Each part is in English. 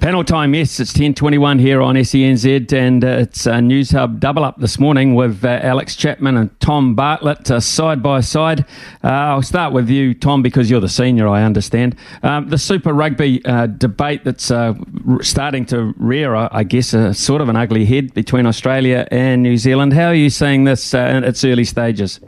Panel time, yes, it's 10.21 here on SENZ and uh, it's a Newshub double up this morning with uh, Alex Chapman and Tom Bartlett uh, side by side. Uh, I'll start with you, Tom, because you're the senior, I understand. Um, the Super Rugby uh, debate that's uh, starting to rear, I guess, a sort of an ugly head between Australia and New Zealand. How are you seeing this in its early stages?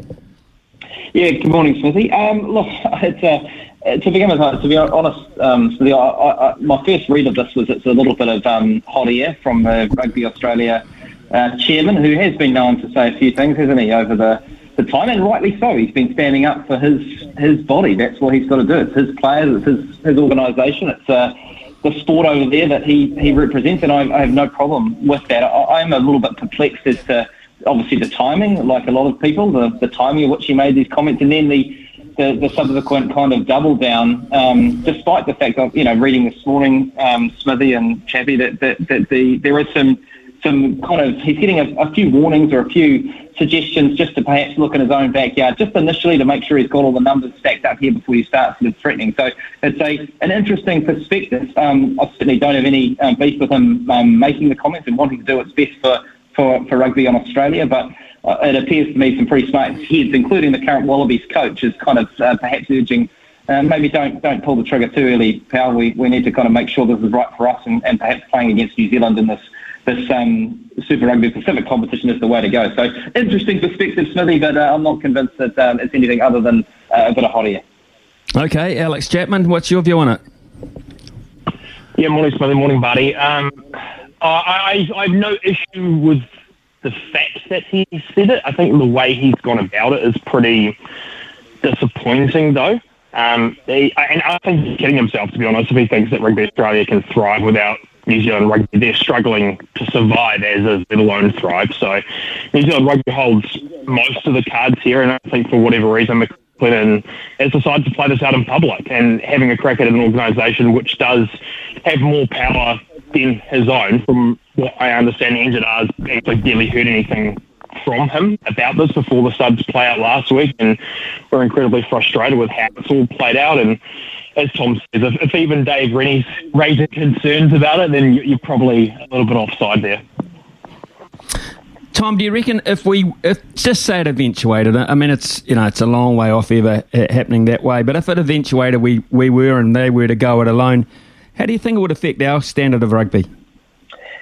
Yeah, good morning, Smithy. Um, look, it's a uh, to begin with, to be honest, um, I, I, my first read of this was it's a little bit of um, hot air from the Rugby Australia uh, chairman, who has been known to say a few things, hasn't he, over the, the time, and rightly so. He's been standing up for his his body. That's what he's got to do. It's his players, it's his, his organisation, it's uh, the sport over there that he, he represents, and I, I have no problem with that. I, I'm a little bit perplexed as to obviously the timing, like a lot of people, the, the timing of which he made these comments, and then the the, the subsequent kind of double down, um, despite the fact of you know reading this morning, um, Smithy and Chappie, that, that, that the there is some some kind of he's getting a, a, few warnings or a few suggestions just to perhaps look in his own backyard, just initially to make sure he's got all the numbers stacked up here before he starts sort of threatening. So it's a an interesting perspective. Um, I certainly don't have any um, beef with him um, making the comments and wanting to do what's best for, for, for rugby on Australia, but uh, it appears to me some pretty smart heads, including the current Wallabies coach, is kind of uh, perhaps urging uh, maybe don't don't pull the trigger too early, pal. We, we need to kind of make sure this is right for us, and, and perhaps playing against New Zealand in this this um, Super Rugby Pacific competition is the way to go. So interesting perspective, Smithy, but uh, I'm not convinced that um, it's anything other than uh, a bit of hot air. Okay, Alex Chapman, what's your view on it? Yeah, morning, Smithy, morning, buddy. Um, I, I, I have no issue with the fact that he said it. I think the way he's gone about it is pretty disappointing, though. Um, he, and I think he's kidding himself, to be honest, if he thinks that Rugby Australia can thrive without New Zealand rugby. They're struggling to survive as is, let alone thrive. So New Zealand rugby holds most of the cards here, and I think for whatever reason, McLennan has decided to play this out in public and having a crack at an organisation which does have more power than his own from what I understand, NZR's actually barely heard anything from him about this before the subs play out last week, and we're incredibly frustrated with how it's all played out. And as Tom says, if, if even Dave Rennie's raising concerns about it, then you're probably a little bit offside there. Tom, do you reckon if we, if just say it eventuated, I mean, it's you know it's a long way off ever eh, happening that way, but if it eventuated, we we were and they were to go it alone, how do you think it would affect our standard of rugby?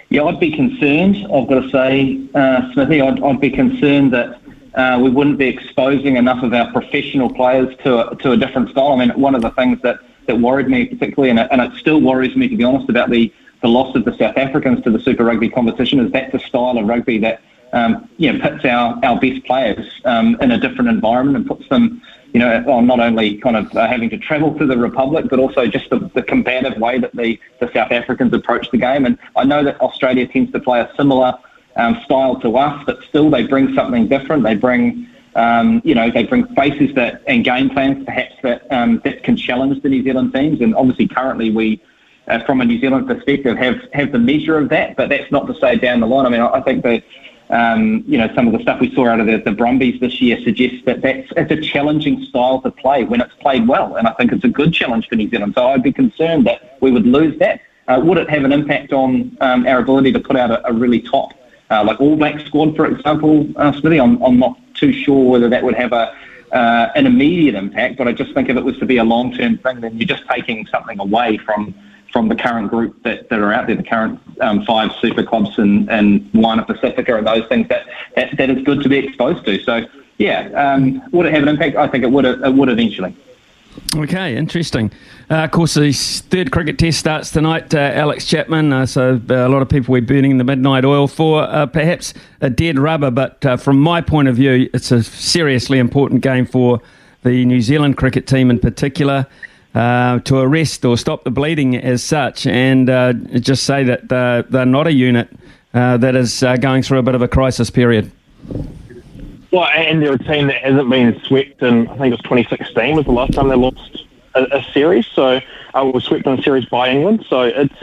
Yeah, I'd be concerned. I've got to say, uh, Smithy, I'd, I'd, be concerned that uh, we wouldn't be exposing enough of our professional players to a, to a different style. I mean, one of the things that, that worried me particularly, and it, and it still worries me to be honest, about the, the loss of the South Africans to the Super Rugby competition is that's a style of rugby that um, you know, puts our, our best players um, in a different environment and puts them you know, on not only kind of uh, having to travel to the Republic, but also just the, the combative way that the, the South Africans approach the game. And I know that Australia tends to play a similar um, style to us, but still they bring something different. They bring, um, you know, they bring faces that and game plans perhaps that um, that can challenge the New Zealand teams. And obviously, currently we. Uh, from a New Zealand perspective, have, have the measure of that, but that's not to say down the line. I mean, I, I think the um, you know, some of the stuff we saw out of the, the Brumbies this year suggests that that's it's a challenging style to play when it's played well, and I think it's a good challenge for New Zealand. So I'd be concerned that we would lose that. Uh, would it have an impact on um, our ability to put out a, a really top, uh, like All Black squad, for example, uh, Smithy? I'm, I'm not too sure whether that would have a uh, an immediate impact, but I just think if it was to be a long term thing, then you're just taking something away from from the current group that, that are out there, the current um, five super clubs and, and Moana Pacifica and those things that, that, that is good to be exposed to. So yeah, um, would it have an impact? I think it would. It would eventually. Okay, interesting. Uh, of course, the third cricket test starts tonight. Uh, Alex Chapman, uh, so uh, a lot of people we're burning the midnight oil for. Uh, perhaps a dead rubber, but uh, from my point of view, it's a seriously important game for the New Zealand cricket team in particular. Uh, to arrest or stop the bleeding as such, and uh, just say that they're, they're not a unit that is going through a bit of a crisis period. Well, and they're a team that hasn't been swept in, I think it was 2016 was the last time they lost a, a series. So I uh, was swept in a series by England. So it's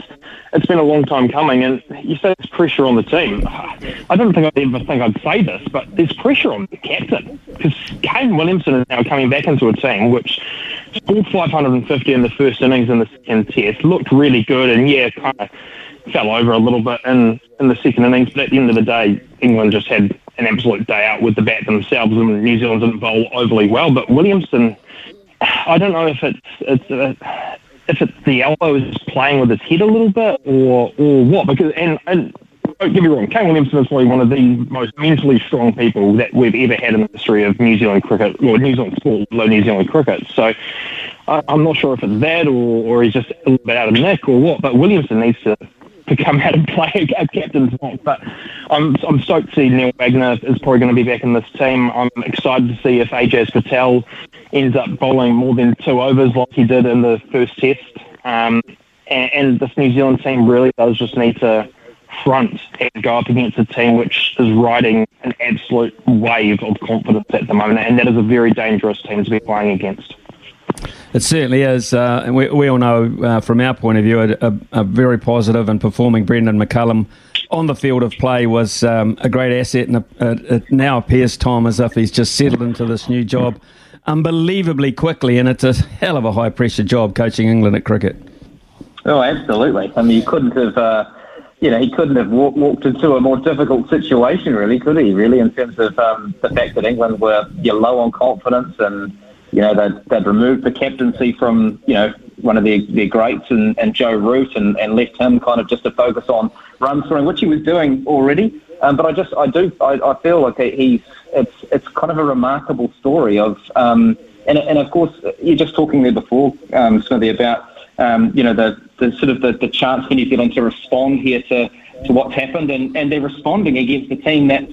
it's been a long time coming, and you say there's pressure on the team. I don't think I'd ever think I'd say this, but there's pressure on the captain because Kane Williamson is now coming back into a team which scored 550 in the first innings in the second test, looked really good, and yeah, kind of fell over a little bit in, in the second innings. But at the end of the day, England just had an absolute day out with the bat themselves, and New Zealand didn't bowl overly well. But Williamson, I don't know if it's it's uh, if it's the elbow is playing with his head a little bit or or what. Because and and don't get me wrong, Kane Williamson is probably one of the most mentally strong people that we've ever had in the history of New Zealand cricket or New Zealand sport, below New Zealand cricket. So. I, I'm not sure if it's that or, or he's just a little bit out of nick or what, but Williamson needs to to come out and play a captain's spot. But I'm I'm stoked to see Neil Wagner is probably going to be back in this team. I'm excited to see if Ajaz Patel ends up bowling more than two overs like he did in the first test. Um, and, and this New Zealand team really does just need to front and go up against a team which is riding an absolute wave of confidence at the moment, and that is a very dangerous team to be playing against. It certainly is. Uh, and we, we all know uh, from our point of view, a, a, a, very positive and performing Brendon McCullum on the field of play was um, a great asset. And it, it now appears, Tom, as if he's just settled into this new job unbelievably quickly. And it's a hell of a high pressure job coaching England at cricket. Oh, absolutely. I mean, you couldn't have. Uh, you know, he couldn't have walk, walked into a more difficult situation, really, could he? Really, in terms of um, the fact that England were you're low on confidence and you know, they'd, they'd removed the captaincy from, you know, one of their, their greats and, and Joe Root and, and left him kind of just to focus on run scoring, which he was doing already. Um, but I just, I do, I, I feel like he's, it's, it's kind of a remarkable story of, um, and, and of course, you're just talking there before, um, Smithy, about, um, you know, the, the sort of the, the chance for New Zealand to respond here to, to what's happened, and, and they're responding against a team that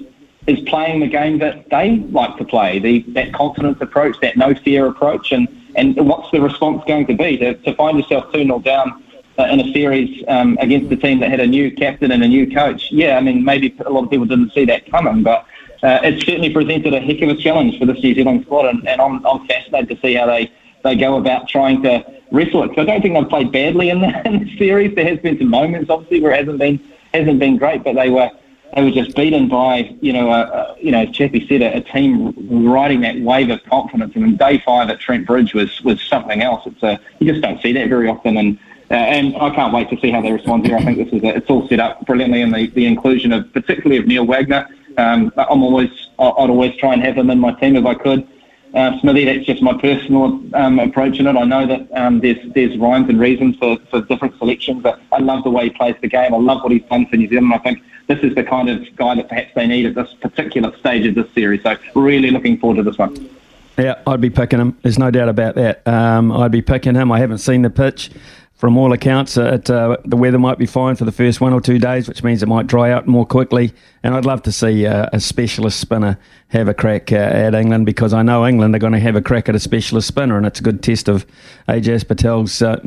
is playing the game that they like to play, the, that confidence approach, that no fear approach, and, and what's the response going to be to, to find yourself 2 0 down uh, in a series um, against a team that had a new captain and a new coach? Yeah, I mean, maybe a lot of people didn't see that coming, but uh, it certainly presented a heck of a challenge for this New Zealand squad, and, and I'm, I'm fascinated to see how they, they go about trying to wrestle it. Because I don't think they've played badly in the, in the series. There has been some moments, obviously, where it hasn't been hasn't been great, but they were they were just beaten by, you know, a, you know, as Chappie said, a, a, team riding that wave of confidence. I mean, day five at Trent Bridge was was something else. It's a, you just don't see that very often, and uh, and I can't wait to see how they respond here. I think this is a, it's all set up brilliantly, and the, the inclusion of particularly of Neil Wagner. Um, I'm always I'd always try and have him in my team if I could. Uh, Smithy, that's just my personal um, approach in it. I know that um, there's there's rhymes and reasons for, for different selections, but I love the way he plays the game. I love what he's done for New Zealand. I think this is the kind of guy that perhaps they need at this particular stage of this series. So really looking forward to this one. Yeah, I'd be picking him. There's no doubt about that. Um, I'd be picking him. I haven't seen the pitch. From all accounts, uh, it, uh, the weather might be fine for the first one or two days, which means it might dry out more quickly. And I'd love to see uh, a specialist spinner have a crack uh, at England because I know England are going to have a crack at a specialist spinner, and it's a good test of Ajaz Patel's uh,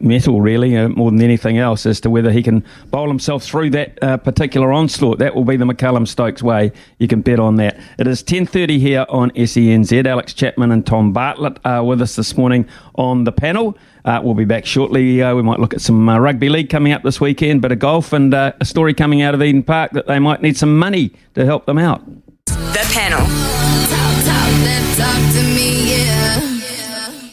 mettle, really, uh, more than anything else, as to whether he can bowl himself through that uh, particular onslaught. That will be the McCullum Stokes way. You can bet on that. It is 10.30 here on SENZ. Alex Chapman and Tom Bartlett are with us this morning on the panel. Uh, we'll be back shortly. Uh, we might look at some uh, rugby league coming up this weekend, bit of golf, and uh, a story coming out of Eden Park that they might need some money to help them out. The panel. Talk, talk, talk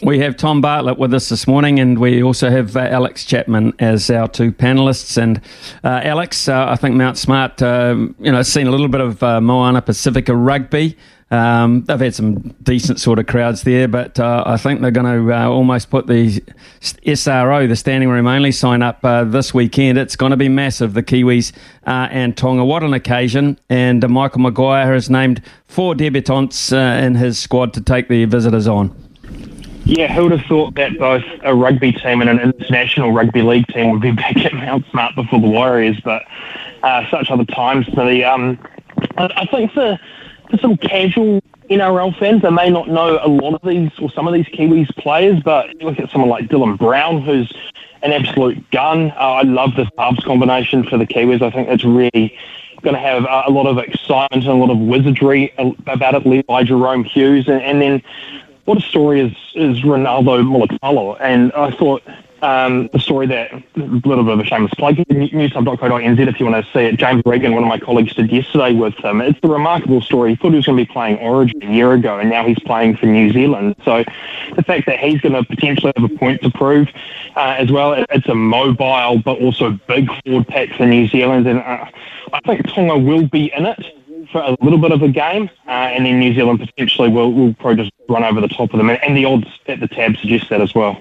we have Tom Bartlett with us this morning, and we also have uh, Alex Chapman as our two panelists. And uh, Alex, uh, I think Mount Smart, um, you know, seen a little bit of uh, Moana Pacifica rugby. Um, they've had some decent sort of crowds there, but uh, I think they're going to uh, almost put the SRO, the standing room only sign up uh, this weekend. It's going to be massive, the Kiwis uh, and Tonga. What an occasion. And uh, Michael Maguire has named four debutants uh, in his squad to take the visitors on. Yeah, who would have thought that both a rugby team and an international rugby league team would be back at Mount Smart before the Warriors, but such other times. The, um, I think for for some casual NRL fans, they may not know a lot of these or some of these Kiwis players, but you look at someone like Dylan Brown, who's an absolute gun. Uh, I love this halves combination for the Kiwis. I think it's really going to have a lot of excitement and a lot of wizardry about it, led by Jahrome Hughes. And, and then what a story is, is Ronaldo Mulitalo. And I thought um, the story that, a little bit of a shameless plug, newshub.co.nz if you want to see it. James Regan, one of my colleagues, did yesterday with him. It's a remarkable story. He thought he was going to be playing Origin a year ago, and now he's playing for New Zealand. So the fact that he's going to potentially have a point to prove uh, as well, it's a mobile but also big forward pack for New Zealand. And uh, I think Tonga will be in it for a little bit of a game, uh, and then New Zealand potentially will, will probably just run over the top of them. And the odds at the tab suggest that as well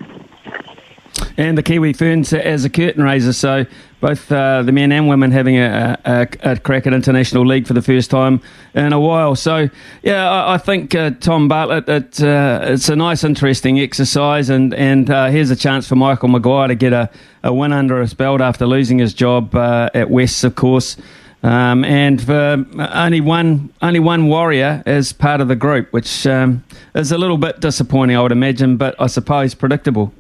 and the Kiwi Ferns as a curtain raiser. So both uh, the men and women having a, a, a, crack at international league for the first time in a while. So yeah, I, I think uh, Tom Bartlett, it, uh, it's a nice, interesting exercise, and and uh, here's a chance for Michael Maguire to get a, a win under his belt after losing his job uh, at Wests, of course. Um, and for only one only one warrior as part of the group, which um, is a little bit disappointing, I would imagine, but I suppose predictable.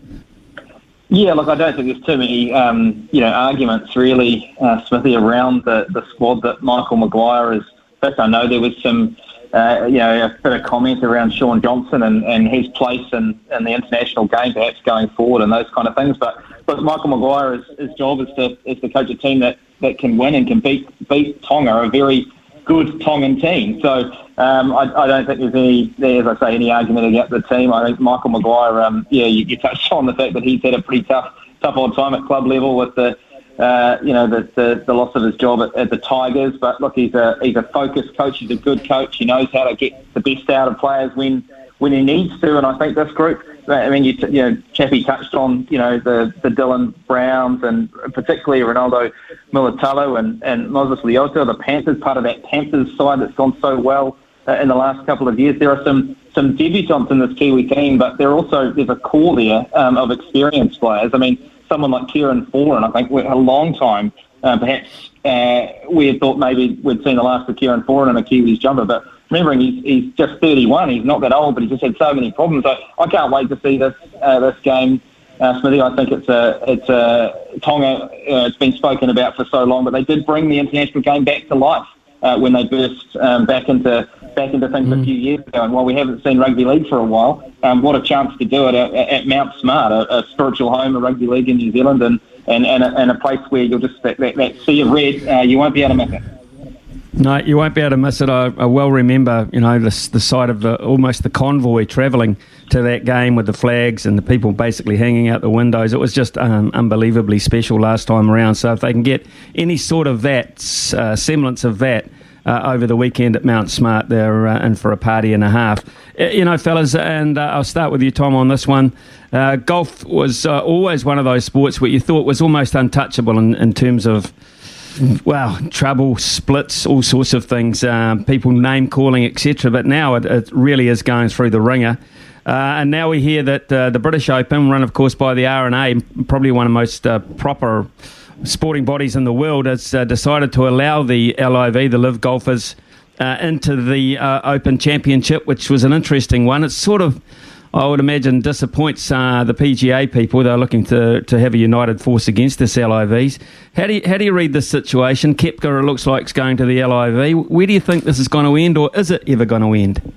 Yeah, look, I don't think there's too many, um, you know, arguments really, uh, Smithy, around the, the squad that Michael Maguire is. First, I know there was some, uh, you know, a bit of comment around Shaun Johnson and, and his place in, in the international game, perhaps going forward, and those kind of things. But but Michael Maguire, his job is to is to coach a team that, that can win and can beat beat Tonga, a very good Tongan team. So um, I, I, don't think there's any, as I say, any argument against the team. I think Michael Maguire, um, yeah, you, you, touched on the fact that he's had a pretty tough, tough old time at club level with the, uh, you know, the, the, the, loss of his job at, at, the Tigers. But look, he's a he's a focused coach. He's a good coach. He knows how to get the best out of players when when he needs to. And I think this group I mean, you, you know, Chappie touched on, you know, the, the Dylan Browns and particularly Ronaldo Mulitalo and, and Moses Leota, the Panthers, part of that Panthers side that's gone so well uh, in the last couple of years. There are some, some debutants in this Kiwi team, but there also, there's a core there um, of experienced players. I mean, someone like Kieran Foran, I think, a long time, uh, perhaps uh, we had thought maybe we'd seen the last of Kieran Foran in a Kiwis jumper, but remembering he's, he's just 31. He's not that old, but he's just had so many problems. I, I can't wait to see this uh, this game, uh, Smithy. I think it's a it's a Tonga. Uh, it's been spoken about for so long, but they did bring the international game back to life uh, when they burst um, back into back into things mm. a few years ago. And while we haven't seen rugby league for a while, um, what a chance to do it at, at Mount Smart, a, a, spiritual home of rugby league in New Zealand, and and, and, a, and a place where you'll just that, that, that sea of red, uh, you won't be able to miss it. No, you won't be able to miss it. I, I well remember, you know, the, the sight of the almost the convoy travelling to that game with the flags and the people basically hanging out the windows. It was just um, unbelievably special last time around. So if they can get any sort of that uh, semblance of that. Uh, over the weekend at Mount Smart, they're uh, in for a party and a half. Uh, you know, fellas, and uh, I'll start with you, Tom, on this one. Uh, golf was always one of those sports where you thought was almost untouchable in, in terms of well, trouble, splits, all sorts of things, um, people name calling, etc. But now it, it, really is going through the wringer. Uh, and now we hear that uh, the British Open, run of course by the R&A, probably one of the most uh, proper sporting bodies in the world, has uh, decided to allow the LIV, the LIV golfers, uh, into the uh, Open Championship, which was an interesting one. It's sort of I would imagine disappoints uh, the PGA people. They're looking to, to have a united force against this LIVs. How do you, how do you read this situation? Koepka it looks like it's going to the LIV. Where do you think this is going to end, or is it ever going to end?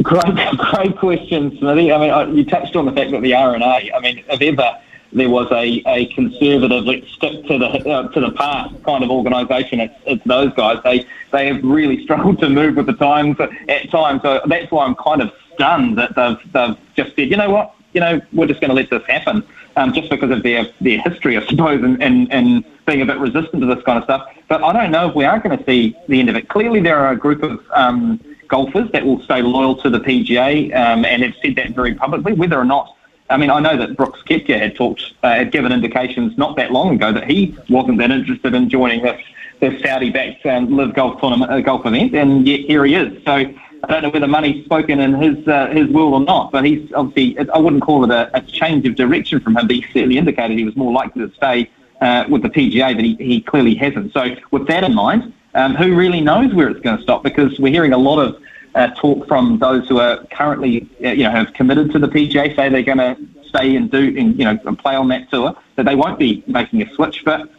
Great, great question, Smithy. I mean, you touched on the fact that the R&A. I mean, if ever there was a, a conservative, let's stick to the uh, to the past kind of organisation, it's, it's those guys. They they have really struggled to move with the times at times. So that's why I'm kind of stunned that they've, they've just said, you know what, you know, we're just going to let this happen, um, just because of their, their history, I suppose, and, and, and being a bit resistant to this kind of stuff. But I don't know if we are going to see the end of it. Clearly, there are a group of um, golfers that will stay loyal to the PGA um, and have said that very publicly. Whether or not, I mean, I know that Brooks Koepka had talked, uh, had given indications not that long ago that he wasn't that interested in joining this, this Saudi-backed um, LIV Golf tournament, uh, golf event, and yet here he is. So I don't know whether money's spoken in his uh, his will or not, but he's obviously, I wouldn't call it a, a change of direction from him, but he certainly indicated he was more likely to stay uh, with the PGA, but he, he clearly hasn't. So with that in mind, um, who really knows where it's going to stop? Because we're hearing a lot of uh, talk from those who are currently, uh, you know, have committed to the PGA, say they're going to stay and do, and, you know, play on that tour, that they won't be making a switch. But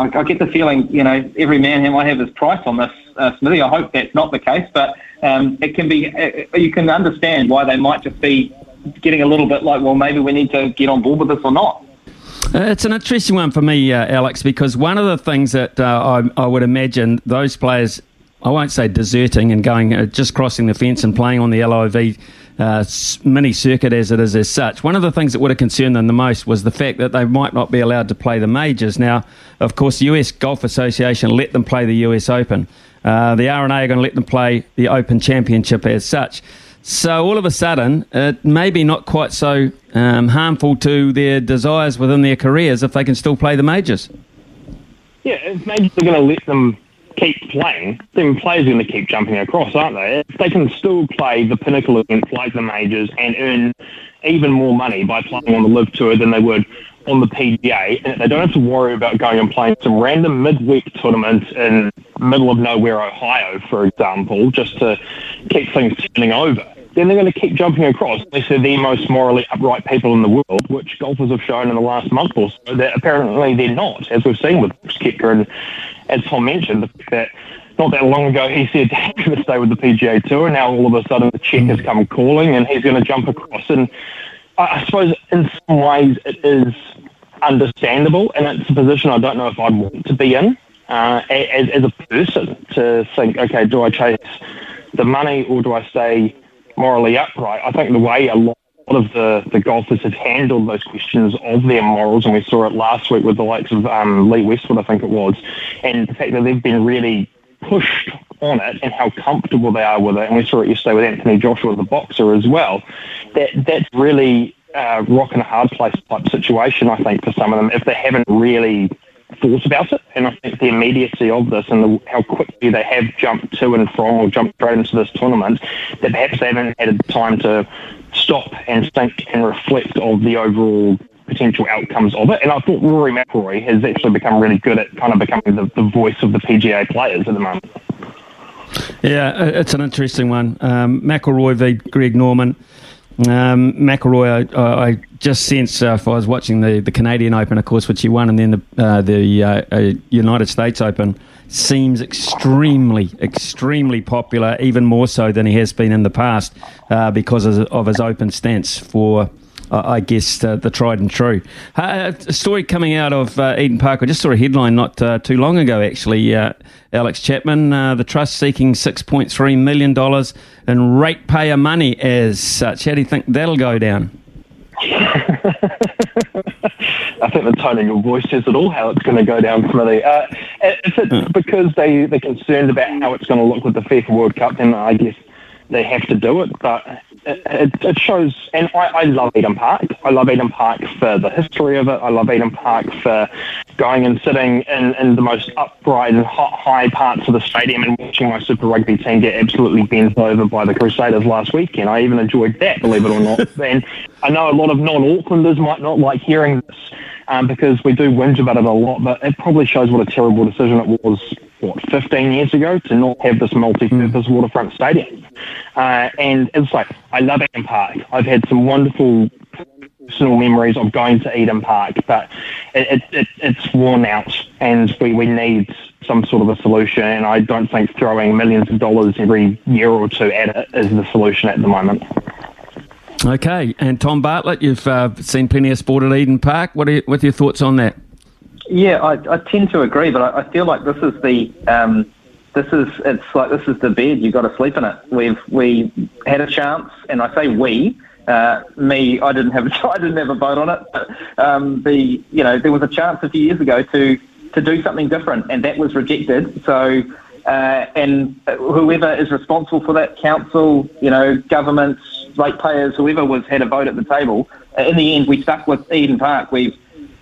I, I get the feeling, you know, every man might have his price on this, uh, Smithy. I hope that's not the case, but um, it can be. Uh, you can understand why they might just be getting a little bit like, well, maybe we need to get on board with this or not. Uh, it's an interesting one for me, uh, Alex, because one of the things that uh, I, I, would imagine those players, I won't say deserting and going, uh, just crossing the fence and playing on the LIV uh, mini circuit as it is as such. One of the things that would have concerned them the most was the fact that they might not be allowed to play the majors. Now, of course, the US Golf Association let them play the US Open. Uh, the R&A are going to let them play the Open Championship as such. So all of a sudden, it may be not quite so um, harmful to their desires within their careers if they can still play the majors. Yeah, if majors are going to let them keep playing, then players are going to keep jumping across, aren't they? If they can still play the pinnacle events like the majors and earn even more money by playing on the LIV Tour than they would on the PGA, and they don't have to worry about going and playing some random midweek tournament in middle of nowhere Ohio, for example, just to keep things turning over. Then they're going to keep jumping across they're the most morally upright people in the world, which golfers have shown in the last month or so that apparently they're not, as we've seen with Brooks Koepka. And as Tom mentioned, that not that long ago he said he's going to stay with the PGA Tour, and now all of a sudden the check has come calling and he's going to jump across. And I suppose in some ways it is understandable, and it's a position I don't know if I'd want to be in uh, as, as a person to think, okay, do I chase the money or do I stay morally upright? I think the way a lot of the, the golfers have handled those questions of their morals, and we saw it last week with the likes of um, Lee Westwood, I think it was, and the fact that they've been really pushed on it and how comfortable they are with it, and we saw it yesterday with Anthony Joshua, the boxer, as well. That that's really uh, rock and a hard place type situation, I think, for some of them, if they haven't really thought about it. And I think the immediacy of this and the, how quickly they have jumped to and from or jumped straight into this tournament, that perhaps they haven't had time to stop and think and reflect of the overall potential outcomes of it. And I thought Rory McIlroy has actually become really good at kind of becoming the, the voice of the PGA players at the moment. Yeah, it's an interesting one. Um, McIlroy v Greg Norman. Um, McIlroy, I, I just sense uh, if I was watching the, the Canadian Open, of course, which he won, and then the uh, the uh, uh, United States Open, seems extremely, extremely popular, even more so than he has been in the past, uh, because of, of his open stance for I guess, uh, the tried and true. Uh, a story coming out of uh, Eden Park. I just saw a headline not uh, too long ago, actually. Uh, Alex Chapman, the trust seeking $6.3 million in ratepayer money as such. How do you think that'll go down? I think the tone of your voice says it all, how it's going to go down, Smithy. Uh, if it's hmm. because they, they're concerned about how it's going to look with the FIFA World Cup, then I guess they have to do it. But it, it, shows, and I, I love Eden Park. I love Eden Park for the history of it. I love Eden Park for going and sitting in, in the most upright and hot, high parts of the stadium and watching my Super Rugby team get absolutely bent over by the Crusaders last weekend. I even enjoyed that, believe it or not. and I know a lot of non-Aucklanders might not like hearing this um, because we do whinge about it a lot, but it probably shows what a terrible decision it was what 15 years ago to not have this multi-purpose mm. waterfront stadium. Uh, and it's like I love Eden Park. I've had some wonderful personal memories of going to Eden Park, but it, it, it, it's worn out, and we, we need some sort of a solution. And I don't think throwing millions of dollars every year or two at it is the solution at the moment. Okay, and Tom Bartlett, you've uh, seen plenty of sport at Eden Park. What are, you, what are your thoughts on that? Yeah, I, I tend to agree, but I, I feel like this is the um, this is it's like this is the bed you've got to sleep in it. We've we had a chance, and I say we. Uh, me, I didn't have a, I didn't have a vote on it. But, um, the you know there was a chance a few years ago to to do something different, and that was rejected. So uh, and whoever is responsible for that, council, you know, governments, ratepayers, whoever was had a vote at the table. In the end, we stuck with Eden Park. We've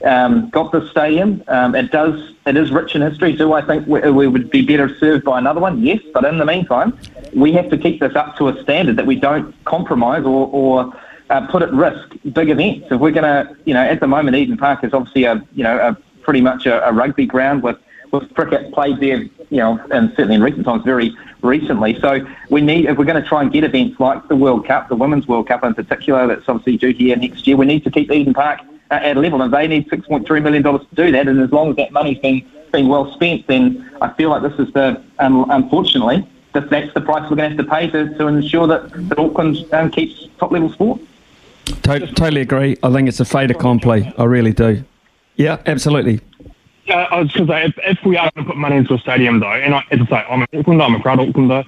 um, got the stadium. Um, it does. It is rich in history. Do I think we, we, would be better served by another one? Yes, but in the meantime, we have to keep this up to a standard that we don't compromise or, or uh, put at risk big events. If we're going to, you know, at the moment, Eden Park is obviously a, you know, a pretty much a, a rugby ground with with cricket played there, you know, and certainly in recent times, very recently. So we need, if we're going to try and get events like the World Cup, the Women's World Cup in particular, that's obviously due here next year, we need to keep Eden Park at a level, and they need $6.3 million to do that. And as long as that money's being, being well spent, then I feel like this is the, um, unfortunately, that that's the price we're going to have to pay to, to ensure that, that Auckland um, keeps top level sport. totally agree. I think it's a fait accompli. I really do. Yeah, absolutely. Uh, I was going to say, if, if, we are going to put money into a stadium, though, and I, as I say, I'm an Auckland, I'm a proud Aucklander,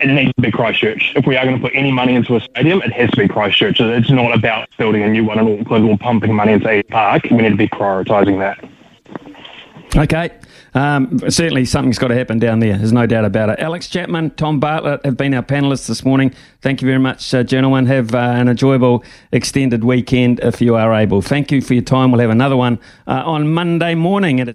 it needs to be Christchurch. If we are going to put any money into a stadium, it has to be Christchurch. It's not about building a new one in Auckland or pumping money into a park. We need to be prioritising that. Okay. Um, certainly something's got to happen down there. There's no doubt about it. Alex Chapman, Tom Bartlett have been our panellists this morning. Thank you very much, uh, gentlemen. Have uh, an enjoyable extended weekend if you are able. Thank you for your time. We'll have another one uh, on Monday morning.